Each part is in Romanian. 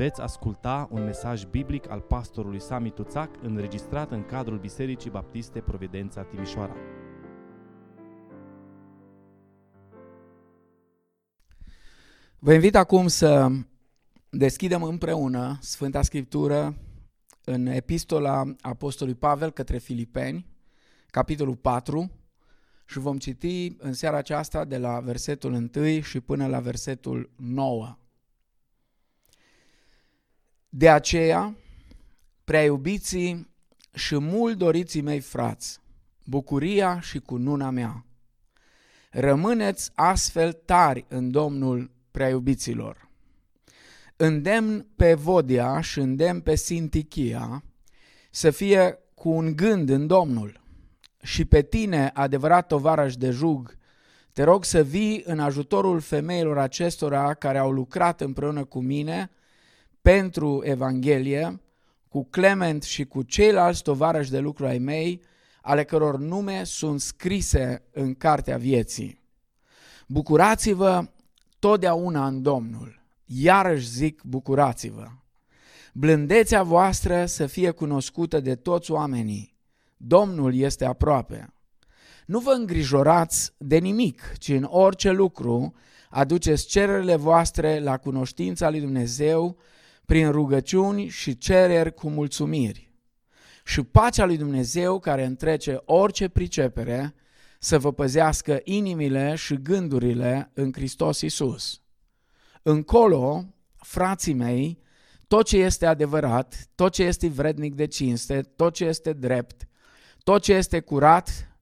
Veți asculta un mesaj biblic al pastorului Sami Tuțac înregistrat în cadrul Bisericii Baptiste Providența Timișoara. Vă invit acum să deschidem împreună Sfânta Scriptură în epistola Apostolului Pavel către Filipeni, capitolul 4, și vom citi în seara aceasta de la versetul 1 și până la versetul 9. De aceea, prea iubiții și mult doriții mei frați, bucuria și cununa mea, rămâneți astfel tari în Domnul prea iubiților. Îndemn pe Vodia și îndemn pe Sintichia să fie cu un gând în Domnul și pe tine, adevărat tovarăș de jug, te rog să vii în ajutorul femeilor acestora care au lucrat împreună cu mine pentru Evanghelie, cu Clement și cu ceilalți tovarăși de lucru ai mei, ale căror nume sunt scrise în cartea vieții. Bucurați-vă totdeauna în Domnul. Iarăși zic, bucurați-vă. Blândețea voastră să fie cunoscută de toți oamenii. Domnul este aproape. Nu vă îngrijorați de nimic, ci în orice lucru aduceți cererile voastre la cunoștința lui Dumnezeu prin rugăciuni și cereri cu mulțumiri. Și pacea lui Dumnezeu, care întrece orice pricepere, să vă păzească inimile și gândurile în Hristos Isus. Încolo, frații mei, tot ce este adevărat, tot ce este vrednic de cinste, tot ce este drept, tot ce este curat,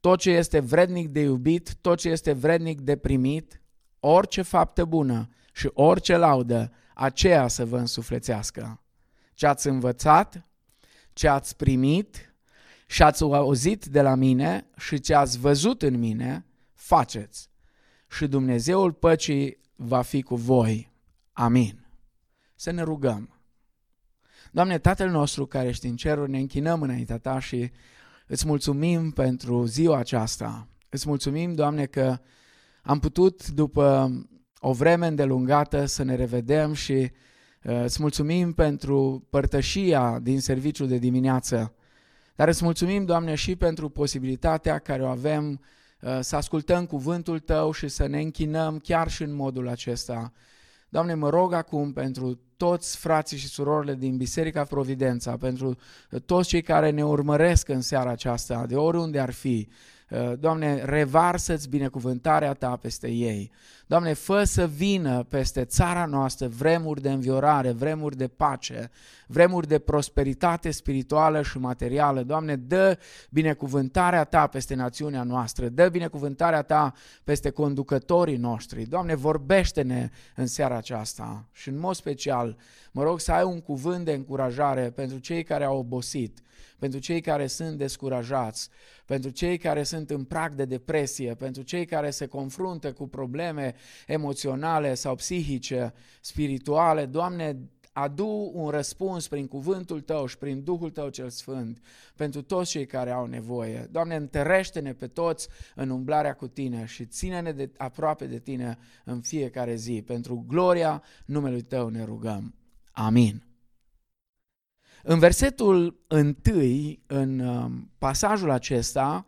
tot ce este vrednic de iubit, tot ce este vrednic de primit, orice faptă bună și orice laudă, aceea să vă însuflețească. Ce ați învățat, ce ați primit și ați auzit de la mine și ce ați văzut în mine, faceți. Și Dumnezeul păcii va fi cu voi. Amin. Să ne rugăm. Doamne, Tatăl nostru care ești în ceruri, ne închinăm înaintea Ta și îți mulțumim pentru ziua aceasta. Îți mulțumim, Doamne, că am putut, după o vreme îndelungată, să ne revedem și uh, îți mulțumim pentru părtășia din serviciul de dimineață. Dar îți mulțumim, Doamne, și pentru posibilitatea care o avem uh, să ascultăm cuvântul Tău și să ne închinăm chiar și în modul acesta. Doamne, mă rog acum pentru toți frații și surorile din Biserica Providența, pentru toți cei care ne urmăresc în seara aceasta, de oriunde ar fi, Uh, Doamne, revarsă-ți binecuvântarea Ta peste ei. Doamne, fă să vină peste țara noastră vremuri de înviorare, vremuri de pace, vremuri de prosperitate spirituală și materială. Doamne, dă binecuvântarea Ta peste națiunea noastră, dă binecuvântarea Ta peste conducătorii noștri. Doamne, vorbește-ne în seara aceasta și în mod special mă rog să ai un cuvânt de încurajare pentru cei care au obosit, pentru cei care sunt descurajați, pentru cei care sunt în prag de depresie, pentru cei care se confruntă cu probleme emoționale sau psihice, spirituale. Doamne, adu un răspuns prin cuvântul Tău și prin Duhul Tău cel Sfânt pentru toți cei care au nevoie. Doamne, întărește-ne pe toți în umblarea cu Tine și ține-ne de, aproape de Tine în fiecare zi. Pentru gloria numelui Tău ne rugăm. Amin. În versetul întâi, în um, pasajul acesta,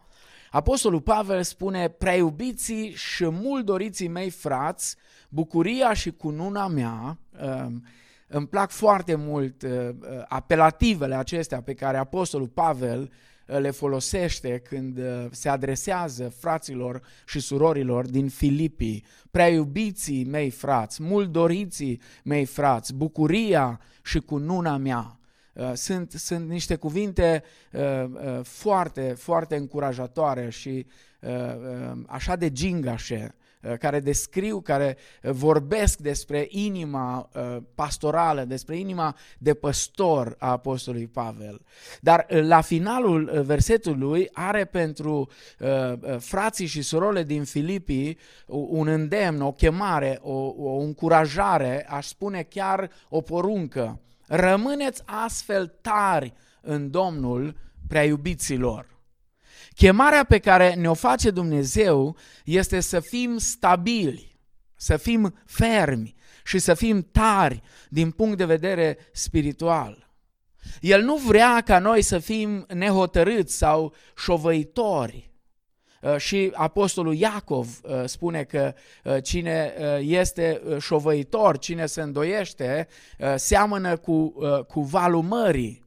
Apostolul Pavel spune, preiubiții și mult doriții mei frați, bucuria și cununa mea, um, îmi plac foarte mult uh, uh, apelativele acestea pe care Apostolul Pavel uh, le folosește când se adresează fraților și surorilor din Filipii, prea iubiții mei frați, mult doriții mei frați, bucuria și cununa mea. Uh, sunt, sunt niște cuvinte uh, uh, foarte, foarte încurajatoare și așa de gingașe care descriu, care vorbesc despre inima pastorală, despre inima de păstor a Apostolului Pavel. Dar la finalul versetului are pentru frații și surorile din Filipii un îndemn, o chemare, o, o încurajare, aș spune chiar o poruncă Rămâneți astfel tari în Domnul prea iubiților. Chemarea pe care ne-o face Dumnezeu este să fim stabili, să fim fermi, și să fim tari din punct de vedere spiritual. El nu vrea ca noi să fim nehotărâți sau șovăitori. Uh, și apostolul Iacov uh, spune că uh, cine este șovăitor, cine se îndoiește, seamănă cu, cu valul mării.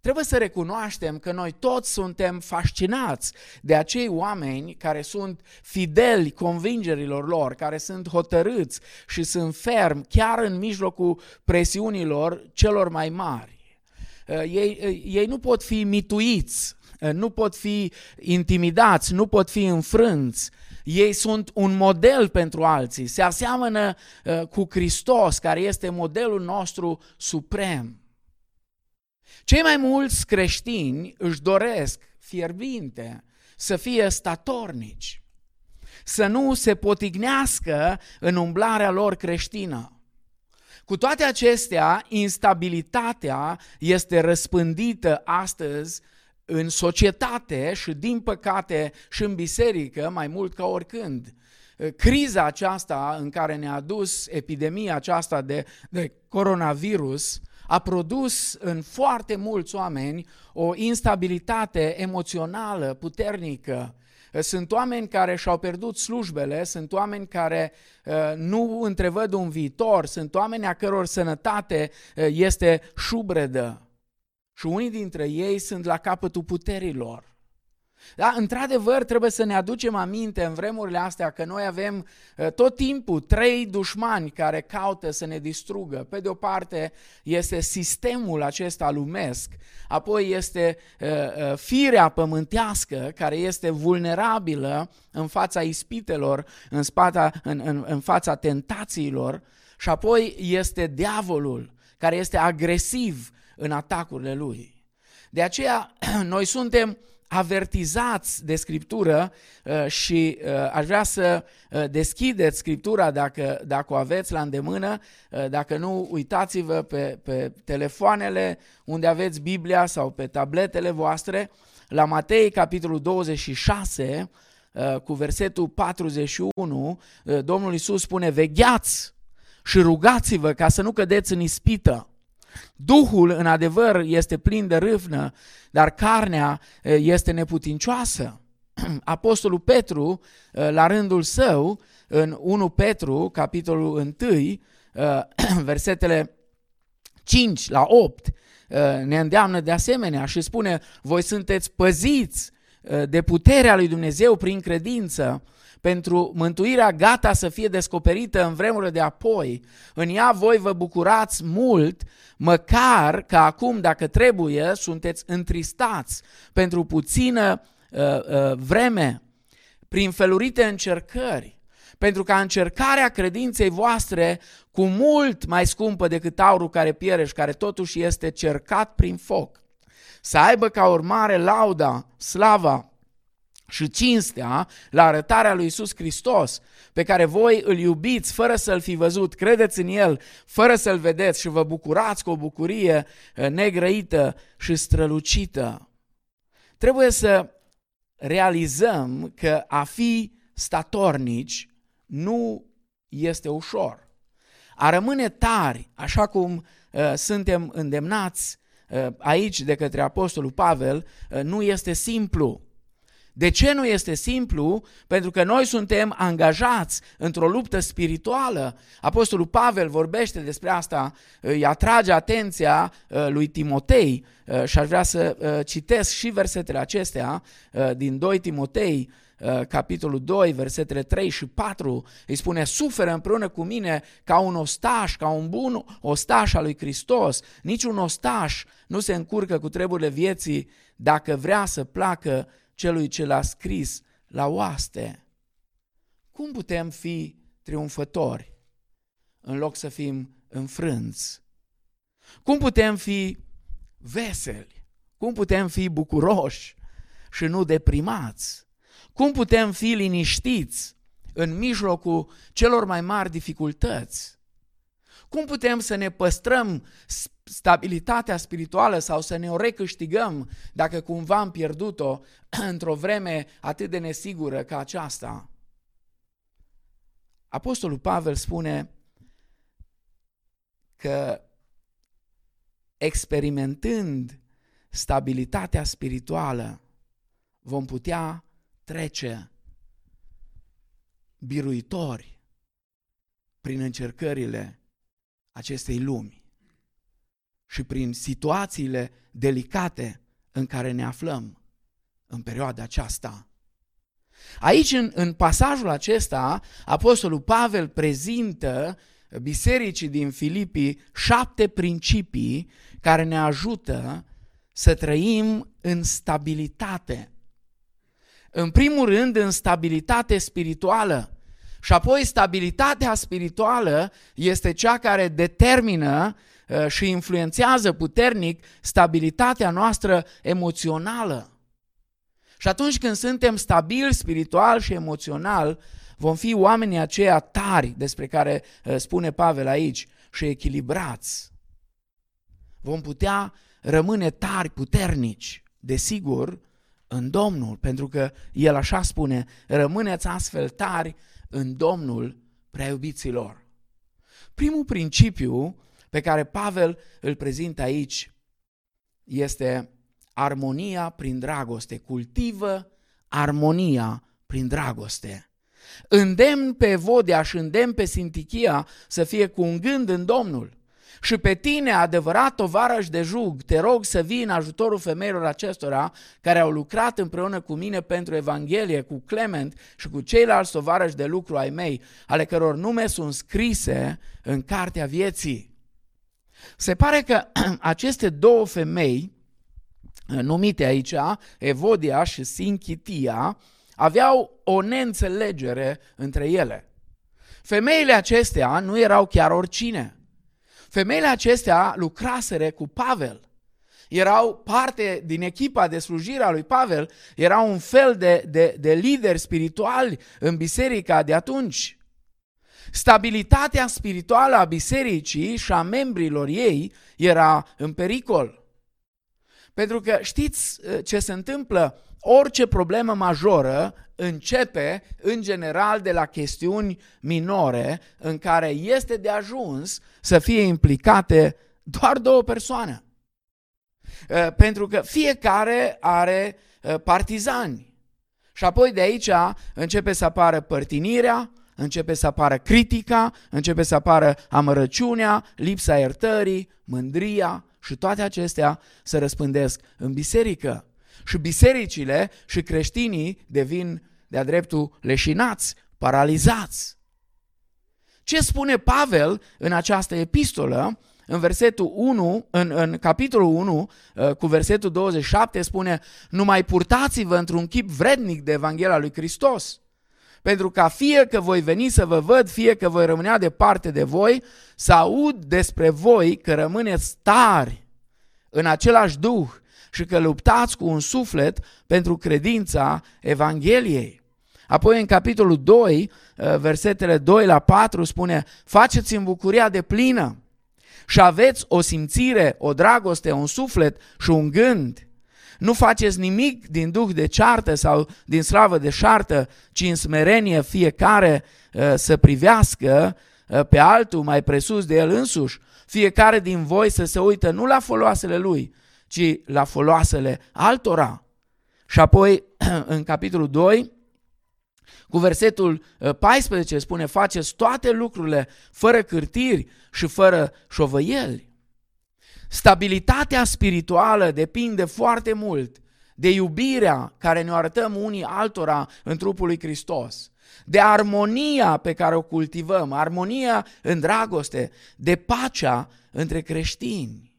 Trebuie să recunoaștem că noi toți suntem fascinați de acei oameni care sunt fideli convingerilor lor, care sunt hotărâți și sunt fermi chiar în mijlocul presiunilor celor mai mari. Ei, ei nu pot fi mituiți Eh, nu pot fi intimidați, nu pot fi înfrânți. Ei sunt un model pentru alții, se aseamănă eh, cu Hristos, care este modelul nostru suprem. Cei mai mulți creștini își doresc fierbinte să fie statornici, să nu se potignească în umblarea lor creștină. Cu toate acestea, instabilitatea este răspândită astăzi în societate și din păcate și în biserică mai mult ca oricând. Criza aceasta în care ne-a dus epidemia aceasta de, de coronavirus a produs în foarte mulți oameni o instabilitate emoțională puternică. Sunt oameni care și-au pierdut slujbele, sunt oameni care uh, nu întrevăd un viitor, sunt oameni a căror sănătate uh, este șubredă și unii dintre ei sunt la capătul puterilor. Da, într-adevăr, trebuie să ne aducem aminte în vremurile astea că noi avem uh, tot timpul trei dușmani care caută să ne distrugă. Pe de o parte este sistemul acesta lumesc, apoi este uh, uh, firea pământească care este vulnerabilă în fața ispitelor, în, spata, în, în, în fața tentațiilor și apoi este diavolul care este agresiv în atacurile lui. De aceea, noi suntem avertizați de Scriptură uh, și uh, aș vrea să uh, deschideți Scriptura dacă, dacă o aveți la îndemână, dacă nu uitați-vă pe, pe telefoanele unde aveți Biblia sau pe tabletele voastre, la Matei capitolul 26 cu versetul 41, Domnul Iisus spune, vegheați și rugați-vă ca să nu cădeți în ispită. Duhul, în adevăr, este plin de râvnă, dar carnea este neputincioasă. Apostolul Petru, la rândul său, în 1 Petru, capitolul 1, versetele 5 la 8, ne îndeamnă de asemenea și spune, voi sunteți păziți de puterea lui Dumnezeu prin credință, pentru mântuirea gata să fie descoperită în vremurile de apoi. În ea voi vă bucurați mult, măcar că acum, dacă trebuie, sunteți întristați pentru puțină uh, uh, vreme, prin felurite încercări, pentru ca încercarea credinței voastre, cu mult mai scumpă decât aurul care piere și care totuși este cercat prin foc, să aibă ca urmare lauda, slava, și cinstea la arătarea lui Isus Hristos, pe care voi îl iubiți fără să-l fi văzut, credeți în el fără să-l vedeți și vă bucurați cu o bucurie eh, negrăită și strălucită. Trebuie să realizăm că a fi statornici nu este ușor. A rămâne tari, așa cum uh, suntem îndemnați uh, aici de către Apostolul Pavel, uh, nu este simplu. De ce nu este simplu? Pentru că noi suntem angajați într-o luptă spirituală. Apostolul Pavel vorbește despre asta, îi atrage atenția uh, lui Timotei uh, și aș vrea să uh, citesc și versetele acestea din 2 Timotei, capitolul 2, versetele 3 și 4, îi spune, suferă împreună cu mine ca un ostaș, ca un bun ostaș al lui Hristos. Niciun ostaș nu se încurcă cu treburile vieții dacă vrea să placă celui ce l-a scris la oaste. Cum putem fi triumfători în loc să fim înfrânți? Cum putem fi veseli? Cum putem fi bucuroși și nu deprimați? Cum putem fi liniștiți în mijlocul celor mai mari dificultăți? Cum putem să ne păstrăm stabilitatea spirituală sau să ne o recâștigăm dacă cumva am pierdut-o într-o vreme atât de nesigură ca aceasta? Apostolul Pavel spune că experimentând stabilitatea spirituală vom putea trece biruitori prin încercările acestei lumi și prin situațiile delicate în care ne aflăm în perioada aceasta. Aici, în, în pasajul acesta, Apostolul Pavel prezintă bisericii din Filipii șapte principii care ne ajută să trăim în stabilitate. În primul rând, în stabilitate spirituală. Și apoi stabilitatea spirituală este cea care determină uh, și influențează puternic stabilitatea noastră emoțională. Și atunci când suntem stabili spiritual și emoțional, vom fi oamenii aceia tari despre care uh, spune Pavel aici și echilibrați. Vom putea rămâne tari, puternici, desigur, în Domnul, pentru că El așa spune, rămâneți astfel tari în Domnul prea iubiților. Primul principiu pe care Pavel îl prezintă aici este armonia prin dragoste. Cultivă armonia prin dragoste. Îndemn pe Vodea și îndemn pe Sintichia să fie cu un gând în Domnul. Și pe tine, adevărat tovarăș de jug, te rog să vii în ajutorul femeilor acestora care au lucrat împreună cu mine pentru Evanghelie, cu Clement și cu ceilalți tovarăși de lucru ai mei, ale căror nume sunt scrise în cartea vieții. Se pare că aceste două femei, numite aici, Evodia și Sinchitia, aveau o neînțelegere între ele. Femeile acestea nu erau chiar oricine. Femeile acestea lucraseră cu Pavel. Erau parte din echipa de slujire a lui Pavel, erau un fel de, de, de lideri spirituali în biserica de atunci. Stabilitatea spirituală a bisericii și a membrilor ei era în pericol. Pentru că știți uh, ce se întâmplă? Orice problemă majoră începe în general de la chestiuni minore în care este de ajuns să fie implicate doar două persoane. Uh, pentru că fiecare are uh, partizani. Și apoi de aici începe să apară părtinirea, începe să apară critica, începe să apară amărăciunea, lipsa iertării, mândria și toate acestea se răspândesc în biserică. Și bisericile și creștinii devin de-a dreptul leșinați, paralizați. Ce spune Pavel în această epistolă? În versetul 1, în, în capitolul 1, uh, cu versetul 27, spune Numai purtați-vă într-un chip vrednic de Evanghelia lui Hristos, pentru ca fie că voi veni să vă văd, fie că voi rămânea departe de voi, să aud despre voi că rămâneți tari în același duh și că luptați cu un suflet pentru credința Evangheliei. Apoi în capitolul 2, uh, versetele 2 la 4 spune Faceți în bucuria de plină și aveți o simțire, o dragoste, un suflet și un gând. Nu faceți nimic din duh de ceartă sau din slavă de șartă, ci în smerenie fiecare uh, să privească uh, pe altul mai presus de el însuși, fiecare din voi să se uită nu la foloasele lui, ci la foloasele altora. Și apoi, în capitolul 2, cu versetul 14 uh, spune, faceți toate lucrurile fără cârtiri și fără șovăieli. Stabilitatea spirituală depinde foarte mult de iubirea care ne arătăm unii altora în trupul lui Hristos, de armonia pe care o cultivăm, armonia în dragoste, de pacea între creștini.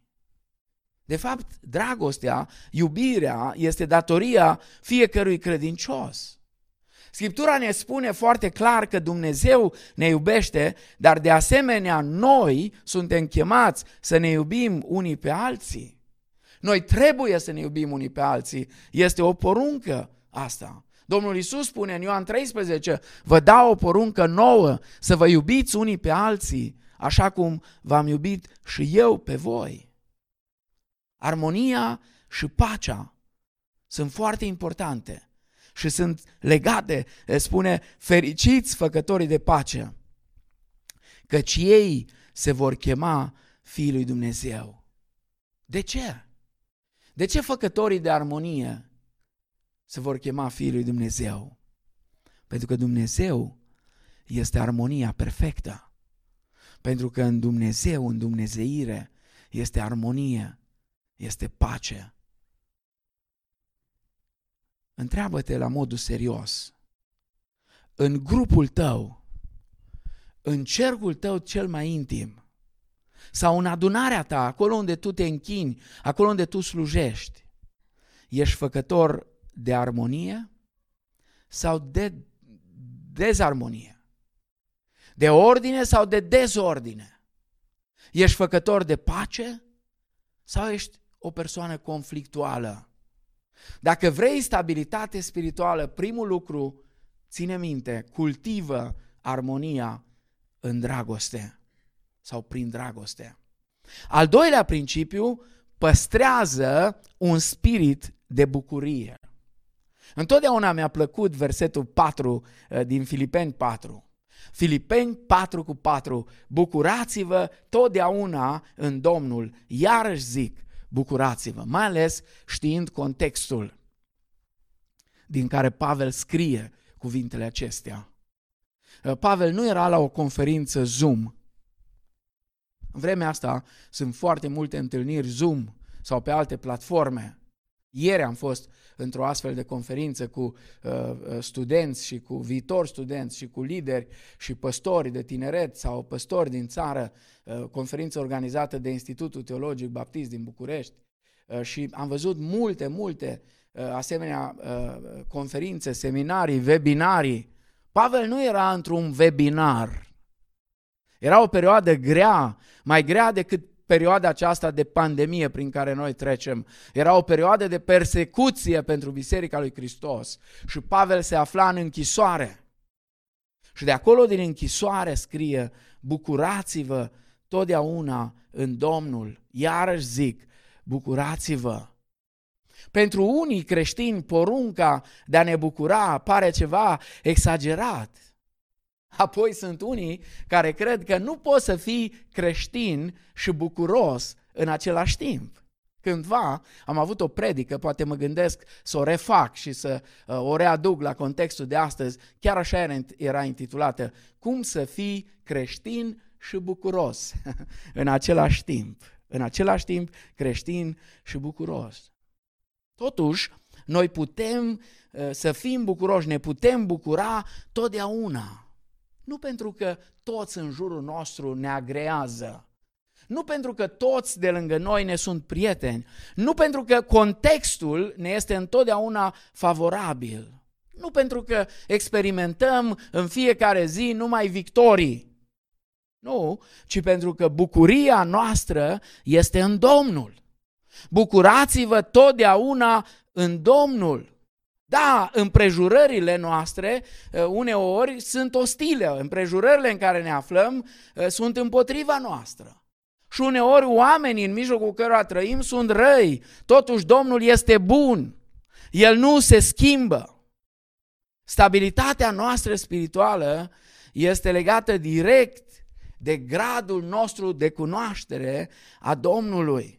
De fapt, dragostea, iubirea este datoria fiecărui credincios. Scriptura ne spune foarte clar că Dumnezeu ne iubește, dar de asemenea noi suntem chemați să ne iubim unii pe alții. Noi trebuie să ne iubim unii pe alții. Este o poruncă asta. Domnul Isus spune în Ioan 13, vă dau o poruncă nouă, să vă iubiți unii pe alții, așa cum v-am iubit și eu pe voi. Armonia și pacea sunt foarte importante și sunt legate, spune, fericiți făcătorii de pace. căci ei se vor chema fiii lui Dumnezeu. De ce? De ce făcătorii de armonie se vor chema fiii lui Dumnezeu? Pentru că Dumnezeu este armonia perfectă. Pentru că în Dumnezeu, în Dumnezeire, este armonie, este pace. Întreabă-te la modul serios. În grupul tău, în cercul tău cel mai intim, sau în adunarea ta, acolo unde tu te închini, acolo unde tu slujești, ești făcător de armonie sau de dezarmonie? De ordine sau de dezordine? Ești făcător de pace sau ești o persoană conflictuală? Dacă vrei stabilitate spirituală, primul lucru, ține minte, cultivă armonia în dragoste sau prin dragoste. Al doilea principiu, păstrează un spirit de bucurie. Întotdeauna mi-a plăcut versetul 4 uh, din Filipeni 4. Filipeni 4 cu 4. Bucurați-vă totdeauna în Domnul. Iarăși zic, bucurați-vă, mai ales știind contextul din care Pavel scrie cuvintele acestea. Uh, Pavel nu era la o conferință Zoom. În vremea asta sunt foarte multe întâlniri Zoom sau pe alte platforme. Ieri am fost într-o astfel de conferință cu uh, uh, studenți și cu viitori studenți și cu lideri și păstori de tineret sau păstori din țară, uh, conferință organizată de Institutul Teologic Baptist din București uh, și am văzut multe, multe uh, asemenea uh, conferințe, seminarii, webinarii. Pavel nu era într-un webinar. Era o perioadă grea, mai grea decât perioada aceasta de pandemie prin care noi trecem. Era o perioadă de persecuție pentru Biserica lui Hristos și Pavel se afla în închisoare. Și de acolo din închisoare scrie, bucurați-vă totdeauna în Domnul. Iarăși zic, bucurați-vă. Pentru unii creștini, porunca de a ne bucura pare ceva exagerat. Apoi sunt unii care cred că nu poți să fii creștin și bucuros în același timp. Cândva am avut o predică, poate mă gândesc să o refac și să uh, o readuc la contextul de astăzi, chiar așa era, era intitulată, Cum să fii creștin și bucuros în același timp. În același timp creștin și bucuros. Totuși, noi putem uh, să fim bucuroși, ne putem bucura totdeauna nu pentru că toți în jurul nostru ne agrează, nu pentru că toți de lângă noi ne sunt prieteni, nu pentru că contextul ne este întotdeauna favorabil, nu pentru că experimentăm în fiecare zi numai victorii, nu, ci pentru că bucuria noastră este în Domnul. Bucurați-vă totdeauna în Domnul. Da, împrejurările noastre uh, uneori sunt ostile, împrejurările în care ne aflăm uh, sunt împotriva noastră. Și uneori oamenii în mijlocul cărora trăim sunt răi, totuși Domnul este bun, El nu se schimbă. Stabilitatea noastră spirituală este legată direct de gradul nostru de cunoaștere a Domnului.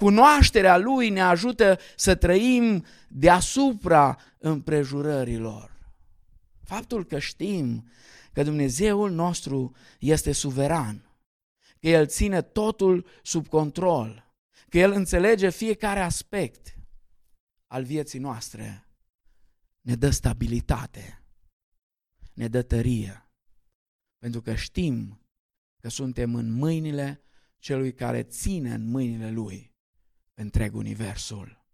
Cunoașterea Lui ne ajută să trăim deasupra împrejurărilor. Faptul că știm că Dumnezeul nostru este suveran, că El ține totul sub control, că El înțelege fiecare aspect al vieții noastre, ne dă stabilitate, ne dă tărie, pentru că știm că suntem în mâinile celui care ține în mâinile Lui întreg universul.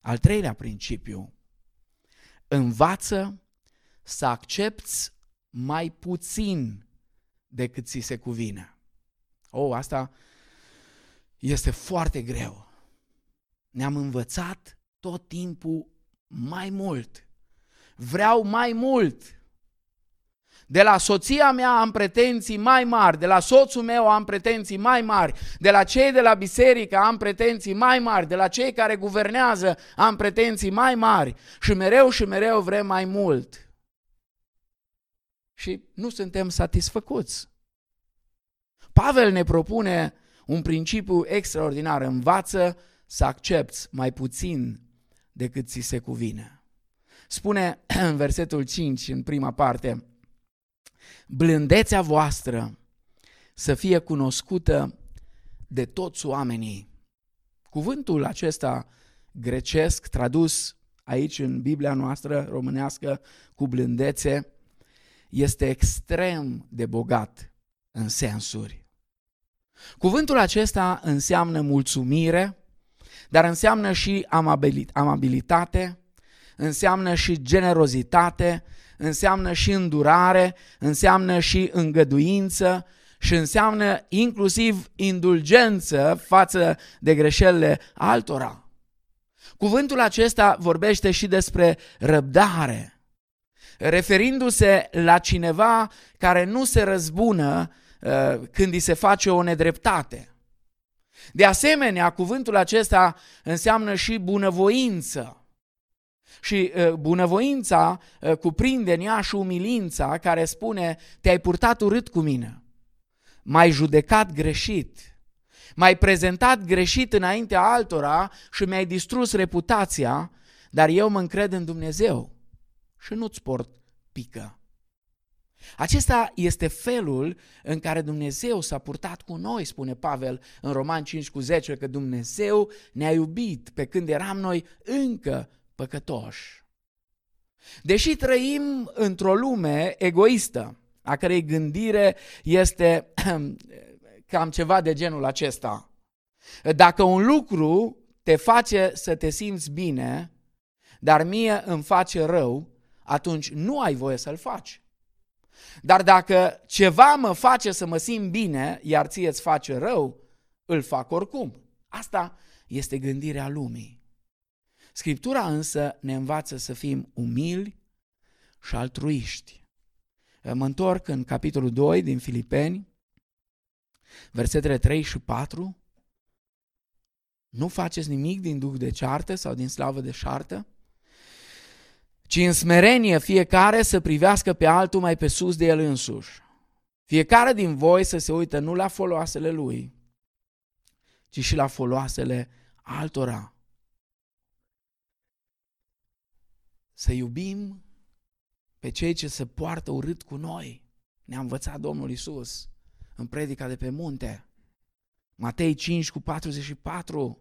Al treilea principiu, învață să accepti mai puțin decât ți se cuvine. O, oh, asta este foarte greu. Ne-am învățat tot timpul mai mult. Vreau mai mult. De la soția mea am pretenții mai mari, de la soțul meu am pretenții mai mari, de la cei de la biserică am pretenții mai mari, de la cei care guvernează am pretenții mai mari și mereu și mereu vrem mai mult. Și nu suntem satisfăcuți. Pavel ne propune un principiu extraordinar. Învață să accepti mai puțin decât ți se cuvine. Spune în versetul 5, în prima parte, blândețea voastră să fie cunoscută de toți oamenii. Cuvântul acesta grecesc, tradus aici în Biblia noastră românească cu blândețe, este extrem de bogat în sensuri. Cuvântul acesta înseamnă mulțumire, dar înseamnă și amabilitate, înseamnă și generozitate, înseamnă și îndurare, înseamnă și îngăduință și înseamnă inclusiv indulgență față de greșelile altora. Cuvântul acesta vorbește și despre răbdare, referindu-se la cineva care nu se răzbună uh, când îi se face o nedreptate. De asemenea, cuvântul acesta înseamnă și bunăvoință. Și uh, bunăvoința uh, cuprinde în ea și umilința care spune te-ai purtat urât cu mine, m-ai judecat greșit, m-ai prezentat greșit înaintea altora și mi-ai distrus reputația, dar eu mă încred în Dumnezeu și nu-ți port pică. Acesta este felul în care Dumnezeu s-a purtat cu noi, spune Pavel în Roman 5 cu 10, că Dumnezeu ne-a iubit pe când eram noi încă păcătoși. Deși trăim într-o lume egoistă, a cărei gândire este cam ceva de genul acesta. Dacă un lucru te face să te simți bine, dar mie îmi face rău, atunci nu ai voie să-l faci. Dar dacă ceva mă face să mă simt bine, iar ție îți face rău, îl fac oricum. Asta este gândirea lumii. Scriptura însă ne învață să fim umili și altruiști. Mă întorc în capitolul 2 din Filipeni, versetele 3 și 4. Nu faceți nimic din duh de ceartă sau din slavă de șartă, ci în smerenie fiecare să privească pe altul mai pe sus de el însuși. Fiecare din voi să se uită nu la foloasele lui, ci și la foloasele altora. Să iubim pe cei ce se poartă urât cu noi. Ne-a învățat Domnul Isus în predica de pe munte. Matei 5 cu 44.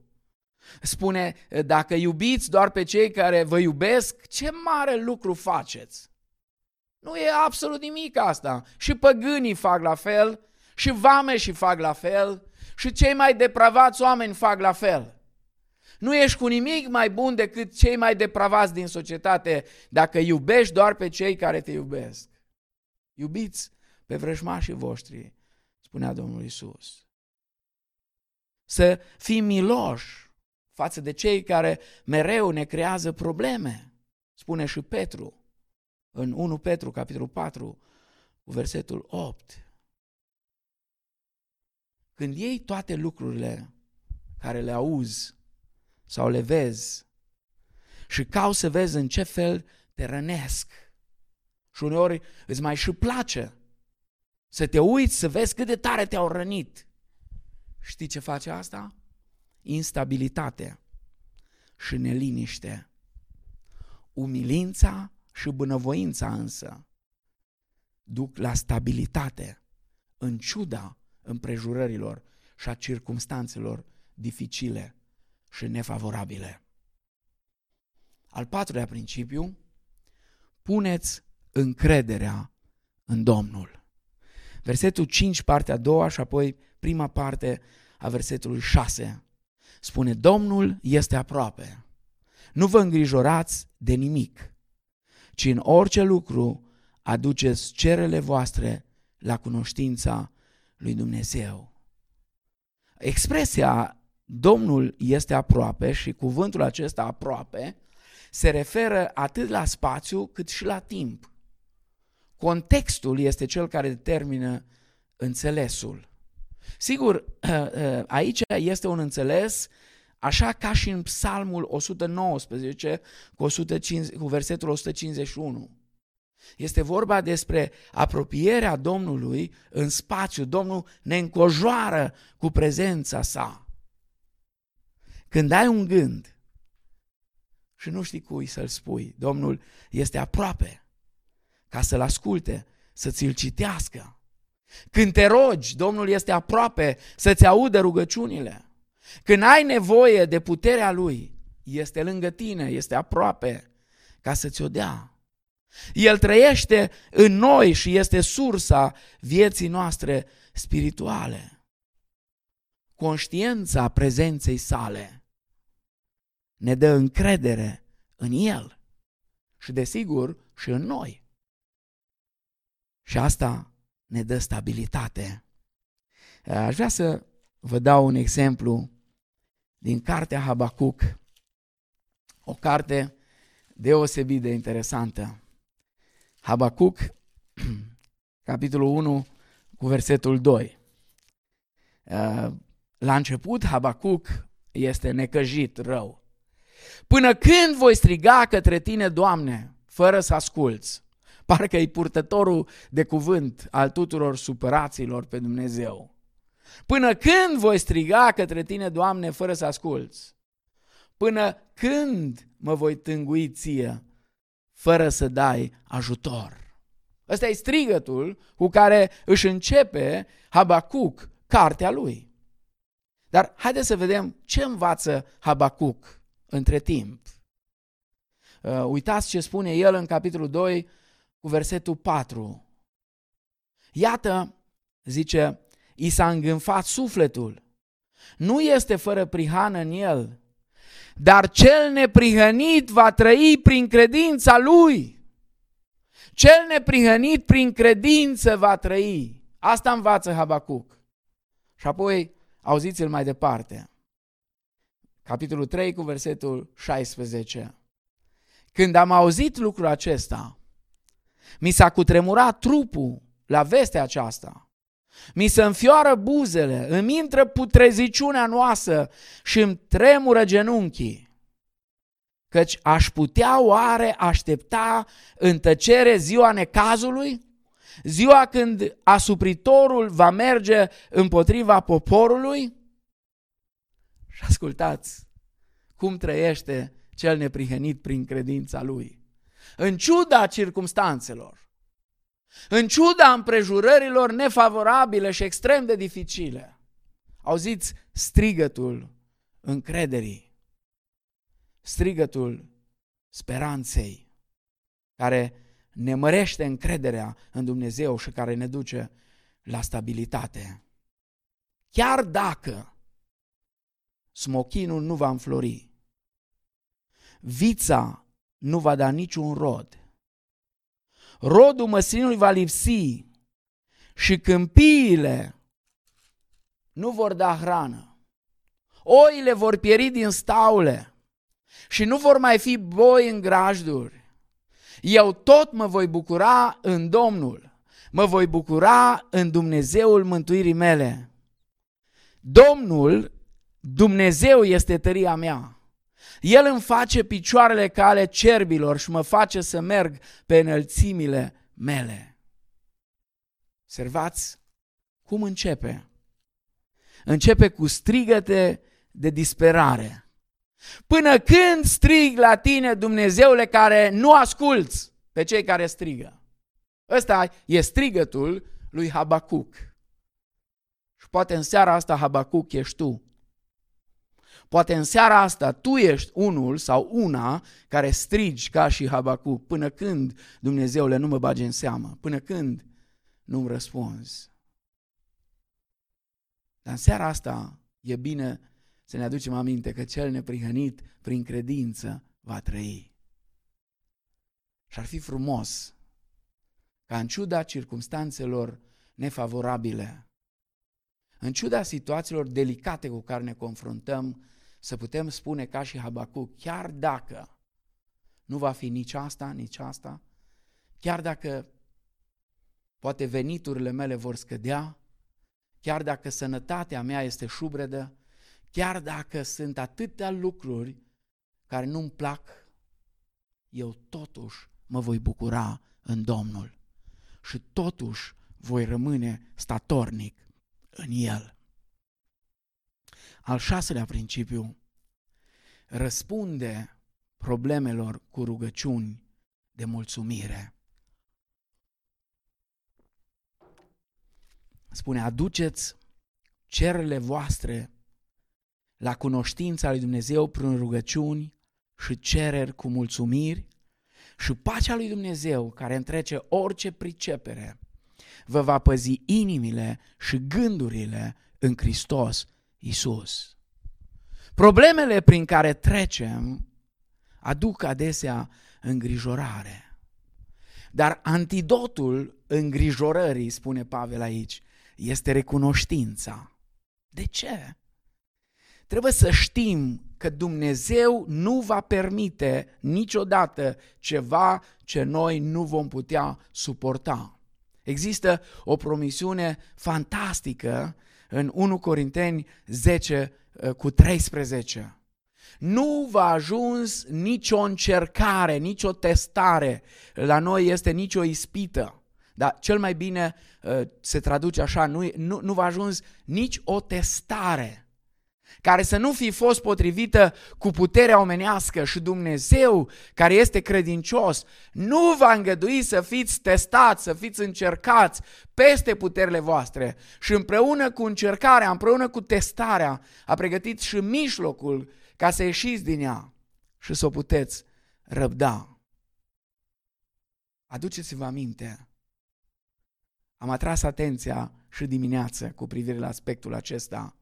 Spune, dacă iubiți doar pe cei care vă iubesc, ce mare lucru faceți? Nu e absolut nimic asta. Și păgânii fac la fel, și și fac la fel, și cei mai depravați oameni fac la fel. Nu ești cu nimic mai bun decât cei mai depravați din societate dacă iubești doar pe cei care te iubesc. Iubiți pe vrăjmașii voștri, spunea Domnul Isus. Să fii miloși față de cei care mereu ne creează probleme, spune și Petru în 1 Petru, capitolul 4, cu versetul 8. Când iei toate lucrurile care le auzi sau le vezi și cauți să vezi în ce fel te rănesc și uneori îți mai și place să te uiți să vezi cât de tare te-au rănit. Știi ce face asta? instabilitate și neliniște. Umilința și bunăvoința însă duc la stabilitate în ciuda împrejurărilor și a circumstanțelor dificile și nefavorabile. Al patrulea principiu, puneți încrederea în Domnul. Versetul 5, partea a doua și apoi prima parte a versetului 6 spune, Domnul este aproape. Nu vă îngrijorați de nimic, ci în orice lucru aduceți cerele voastre la cunoștința lui Dumnezeu. Expresia Domnul este aproape și cuvântul acesta aproape se referă atât la spațiu cât și la timp. Contextul este cel care determină înțelesul. Sigur, aici este un înțeles așa ca și în Psalmul 119 cu, 150, cu versetul 151. Este vorba despre apropierea Domnului în spațiu. Domnul ne încojoară cu prezența sa. Când ai un gând și nu știi cui să-l spui, Domnul este aproape ca să-l asculte, să ți-l citească. Când te rogi, Domnul este aproape să-ți audă rugăciunile. Când ai nevoie de puterea Lui, este lângă tine, este aproape ca să-ți o dea. El trăiește în noi și este sursa vieții noastre spirituale. Conștiința prezenței sale ne dă încredere în El și, desigur, și în noi. Și asta ne dă stabilitate. Aș vrea să vă dau un exemplu din cartea Habacuc, o carte deosebit de interesantă. Habacuc, capitolul 1, cu versetul 2. La început, Habacuc este necăjit rău. Până când voi striga către tine, Doamne, fără să asculți? Parcă e purtătorul de cuvânt al tuturor supăraților pe Dumnezeu. Până când voi striga către tine, Doamne, fără să asculți? Până când mă voi tângui ție, fără să dai ajutor? Ăsta e strigătul cu care își începe Habacuc cartea lui. Dar haideți să vedem ce învață Habacuc între timp. Uh, uitați ce spune el în capitolul 2 cu versetul 4. Iată, zice, i s-a îngânfat sufletul. Nu este fără prihană în el, dar cel neprihănit va trăi prin credința lui. Cel neprihănit prin credință va trăi. Asta învață Habacuc. Și apoi auziți-l mai departe. Capitolul 3 cu versetul 16. Când am auzit lucrul acesta, mi s-a cutremurat trupul la vestea aceasta. Mi se înfioară buzele, îmi intră putreziciunea noastră și îmi tremură genunchii. Căci aș putea oare aștepta în tăcere ziua necazului? Ziua când asupritorul va merge împotriva poporului? Și ascultați cum trăiește cel neprihănit prin credința lui. În ciuda circumstanțelor, în ciuda împrejurărilor nefavorabile și extrem de dificile, auziți strigătul încrederii, strigătul speranței, care ne mărește încrederea în Dumnezeu și care ne duce la stabilitate. Chiar dacă smochinul nu va înflori, vița nu va da niciun rod, rodul măslinului va lipsi și câmpiile nu vor da hrană. Oile vor pieri din staule și nu vor mai fi boi în grajduri. Eu tot mă voi bucura în Domnul, mă voi bucura în Dumnezeul mântuirii mele. Domnul, Dumnezeu este tăria mea. El îmi face picioarele ca ale cerbilor și mă face să merg pe înălțimile mele. Observați cum începe. Începe cu strigăte de disperare. Până când strig la tine, Dumnezeule, care nu asculți pe cei care strigă? Ăsta e strigătul lui Habacuc. Și poate în seara asta Habacuc ești tu. Poate în seara asta tu ești unul sau una care strigi ca și Habacuc, până când, Dumnezeule, nu mă bage în seamă, până când nu-mi răspunzi. Dar în seara asta e bine să ne aducem aminte că cel neprihănit prin credință va trăi. Și ar fi frumos ca în ciuda circumstanțelor nefavorabile, în ciuda situațiilor delicate cu care ne confruntăm, să putem spune ca și Habacuc, chiar dacă nu va fi nici asta, nici asta, chiar dacă poate veniturile mele vor scădea, chiar dacă sănătatea mea este șubredă, chiar dacă sunt atâtea lucruri care nu-mi plac, eu totuși mă voi bucura în Domnul și totuși voi rămâne statornic în El. Al șaselea principiu răspunde problemelor cu rugăciuni de mulțumire. Spune, aduceți cererile voastre la cunoștința lui Dumnezeu prin rugăciuni și cereri cu mulțumiri și pacea lui Dumnezeu care întrece orice pricepere vă va păzi inimile și gândurile în Hristos Isus. Problemele prin care trecem aduc adesea îngrijorare. Dar antidotul îngrijorării, spune Pavel aici, este recunoștința. De ce? Trebuie să știm că Dumnezeu nu va permite niciodată ceva ce noi nu vom putea suporta. Există o promisiune fantastică în 1 Corinteni 10 uh, cu 13. Nu va ajuns nicio încercare, nicio testare. La noi este nicio ispită. Dar cel mai bine uh, se traduce așa, nu, nu, nu va ajuns nici o testare care să nu fi fost potrivită cu puterea omenească și Dumnezeu, care este credincios, nu va îngădui să fiți testați, să fiți încercați peste puterile voastre. Și împreună cu încercarea, împreună cu testarea, a pregătit și mijlocul ca să ieșiți din ea și să o puteți răbda. Aduceți-vă aminte, am atras atenția și dimineață cu privire la aspectul acesta –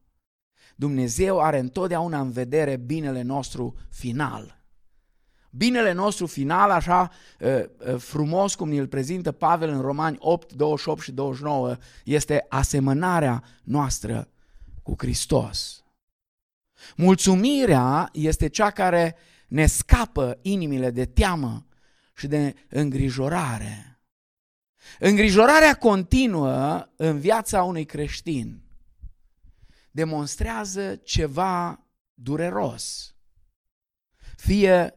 Dumnezeu are întotdeauna în vedere binele nostru final. Binele nostru final, așa uh, uh, frumos cum ne-l prezintă Pavel în Romani 8, 28 și 29, este asemănarea noastră cu Hristos. Mulțumirea este cea care ne scapă inimile de teamă și de îngrijorare. Îngrijorarea continuă în viața unui creștin demonstrează ceva dureros. Fie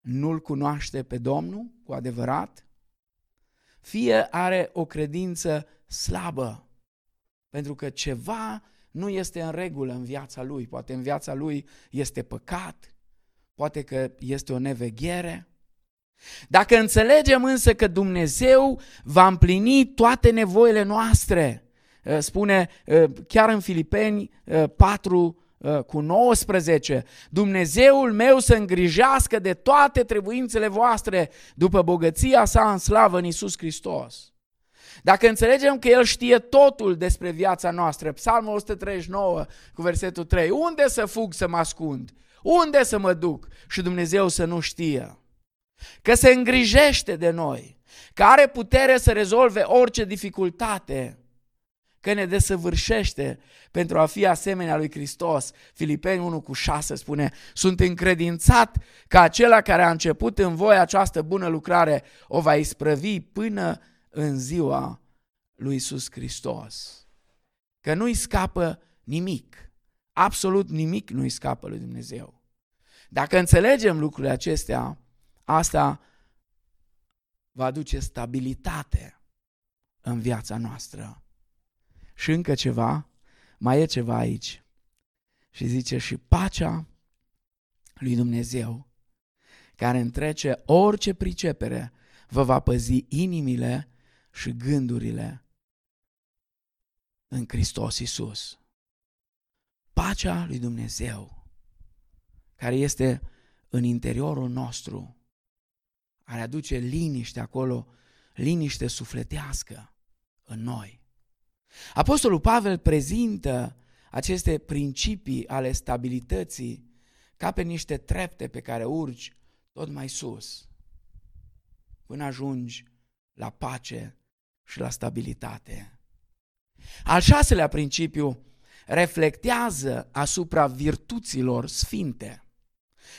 nu-L cunoaște pe Domnul cu adevărat, fie are o credință slabă, pentru că ceva nu este în regulă în viața lui. Poate în viața lui este păcat, poate că este o neveghere. Dacă înțelegem însă că Dumnezeu va împlini toate nevoile noastre, Eh, spune eh, chiar în Filipeni 4 eh, cu 19, Dumnezeul meu să îngrijească de toate trebuințele voastre după bogăția sa în slavă în Iisus Hristos. Dacă înțelegem că El știe totul despre viața noastră, Psalmul 139 cu versetul 3, unde să fug să mă ascund? Unde să mă duc? Și Dumnezeu să nu știe. Că se îngrijește de noi, că are putere să rezolve orice dificultate, că ne desăvârșește pentru a fi asemenea lui Hristos. Filipeni 1 cu 6 spune, sunt încredințat că acela care a început în voi această bună lucrare o va isprăvi până în ziua lui Isus Hristos. Că nu-i scapă nimic, absolut nimic nu-i scapă lui Dumnezeu. Dacă înțelegem lucrurile acestea, asta va aduce stabilitate în viața noastră. Și încă ceva, mai e ceva aici. Și zice, și pacea lui Dumnezeu, care întrece orice pricepere, vă va păzi inimile și gândurile în Hristos Isus. Pacea lui Dumnezeu, care este în interiorul nostru, care aduce liniște acolo, liniște sufletească în noi. Apostolul Pavel prezintă aceste principii ale stabilității ca pe niște trepte pe care urci tot mai sus, până ajungi la pace și la stabilitate. Al șaselea principiu reflectează asupra virtuților sfinte.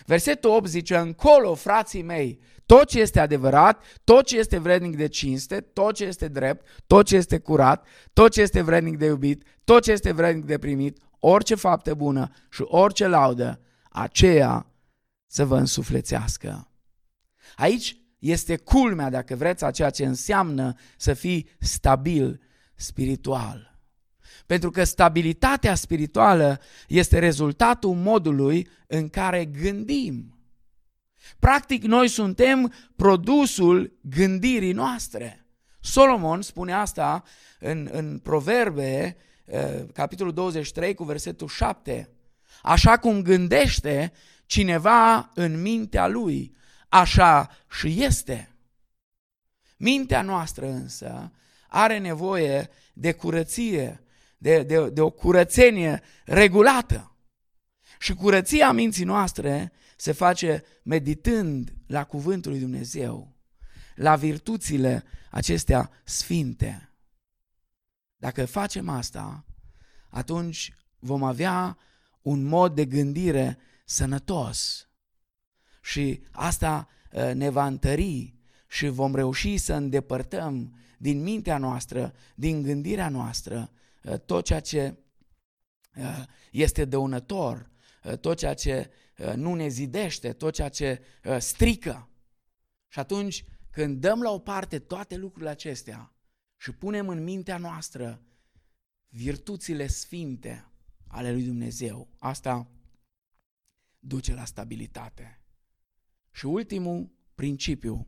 Versetul 8 zice, încolo, frații mei, tot ce este adevărat, tot ce este vrednic de cinste, tot ce este drept, tot ce este curat, tot ce este vrednic de iubit, tot ce este vrednic de primit, orice faptă bună și orice laudă, aceea să vă însuflețească. Aici este culmea, dacă vreți, a ceea ce înseamnă să fii stabil spiritual. Pentru că stabilitatea spirituală este rezultatul modului în care gândim. Practic, noi suntem produsul gândirii noastre. Solomon spune asta în, în Proverbe, eh, capitolul 23, cu versetul 7. Așa cum gândește cineva în mintea lui, așa și este. Mintea noastră însă are nevoie de curăție, de, de, de o curățenie regulată. Și curăția minții noastre se face meditând la cuvântul lui Dumnezeu, la virtuțile acestea sfinte. Dacă facem asta, atunci vom avea un mod de gândire sănătos. Și asta ă, ne va întări și vom reuși să îndepărtăm din mintea noastră, din gândirea noastră, ă, tot ceea ce ă, este dăunător, tot ceea ce nu ne zidește, tot ceea ce strică. Și atunci, când dăm la o parte toate lucrurile acestea și punem în mintea noastră virtuțile sfinte ale lui Dumnezeu, asta duce la stabilitate. Și ultimul principiu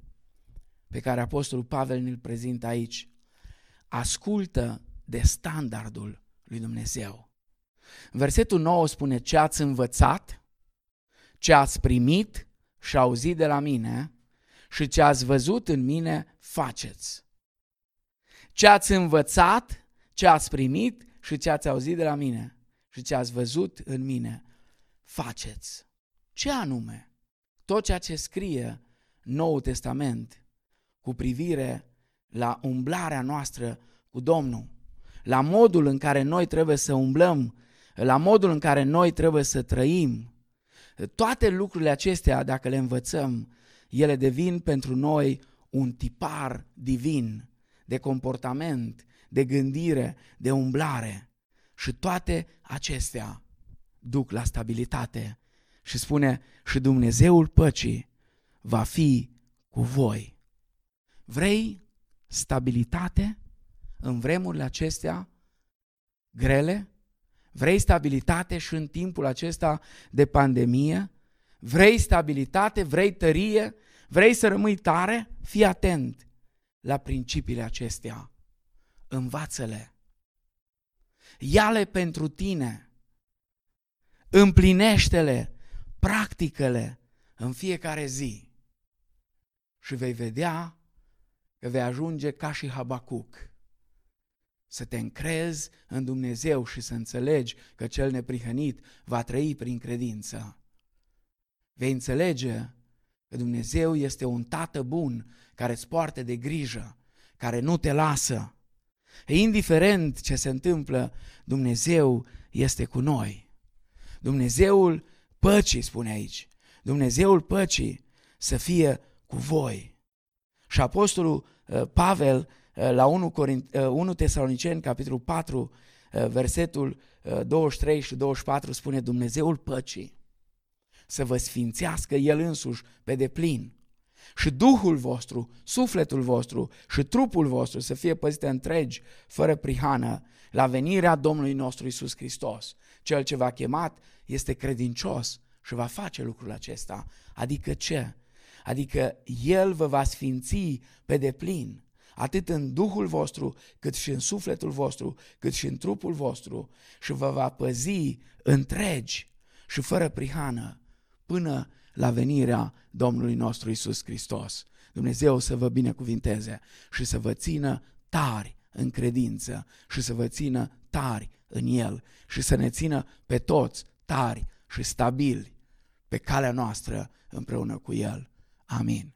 pe care Apostolul Pavel ne-l prezintă aici, ascultă de standardul lui Dumnezeu. Versetul 9 spune, ce ați învățat, ce ați primit și auzit de la mine și ce ați văzut în mine, faceți. Ce ați învățat, ce ați primit și ce ați auzit de la mine și ce ați văzut în mine, faceți. Ce anume? Tot ceea ce scrie Noul Testament cu privire la umblarea noastră cu Domnul, la modul în care noi trebuie să umblăm, la modul în care noi trebuie să trăim. Toate lucrurile acestea, dacă le învățăm, ele devin pentru noi un tipar divin de comportament, de gândire, de umblare. Și toate acestea duc la stabilitate. Și spune, și Dumnezeul păcii va fi cu voi. Vrei stabilitate în vremurile acestea grele? Vrei stabilitate și în timpul acesta de pandemie? Vrei stabilitate? Vrei tărie? Vrei să rămâi tare? Fii atent la principiile acestea. Învață-le. Ia-le pentru tine împlinește-le, practică-le în fiecare zi și vei vedea că vei ajunge ca și Habacuc. Să te încrezi în Dumnezeu și să înțelegi că cel neprihănit va trăi prin credință. Vei înțelege că Dumnezeu este un tată bun care îți poartă de grijă, care nu te lasă. E indiferent ce se întâmplă, Dumnezeu este cu noi. Dumnezeul păcii, spune aici, Dumnezeul păcii să fie cu voi. Și Apostolul uh, Pavel uh, la 1, Corint, 1 uh, Tesaloniceni, capitolul 4, versetul 23 și 24 spune Dumnezeul păcii să vă sfințească El însuși pe deplin și Duhul vostru, sufletul vostru și trupul vostru să fie păzite întregi, fără prihană, la venirea Domnului nostru Isus Hristos. Cel ce v-a chemat este credincios și va face lucrul acesta. Adică ce? Adică El vă va sfinți pe deplin, atât în Duhul vostru, cât și în sufletul vostru, cât și în trupul vostru și vă va păzi întregi și fără prihană până la venirea Domnului nostru Isus Hristos. Dumnezeu să vă binecuvinteze și să vă țină tari în credință și să vă țină tari în El și să ne țină pe toți tari și stabili pe calea noastră împreună cu El. Amin.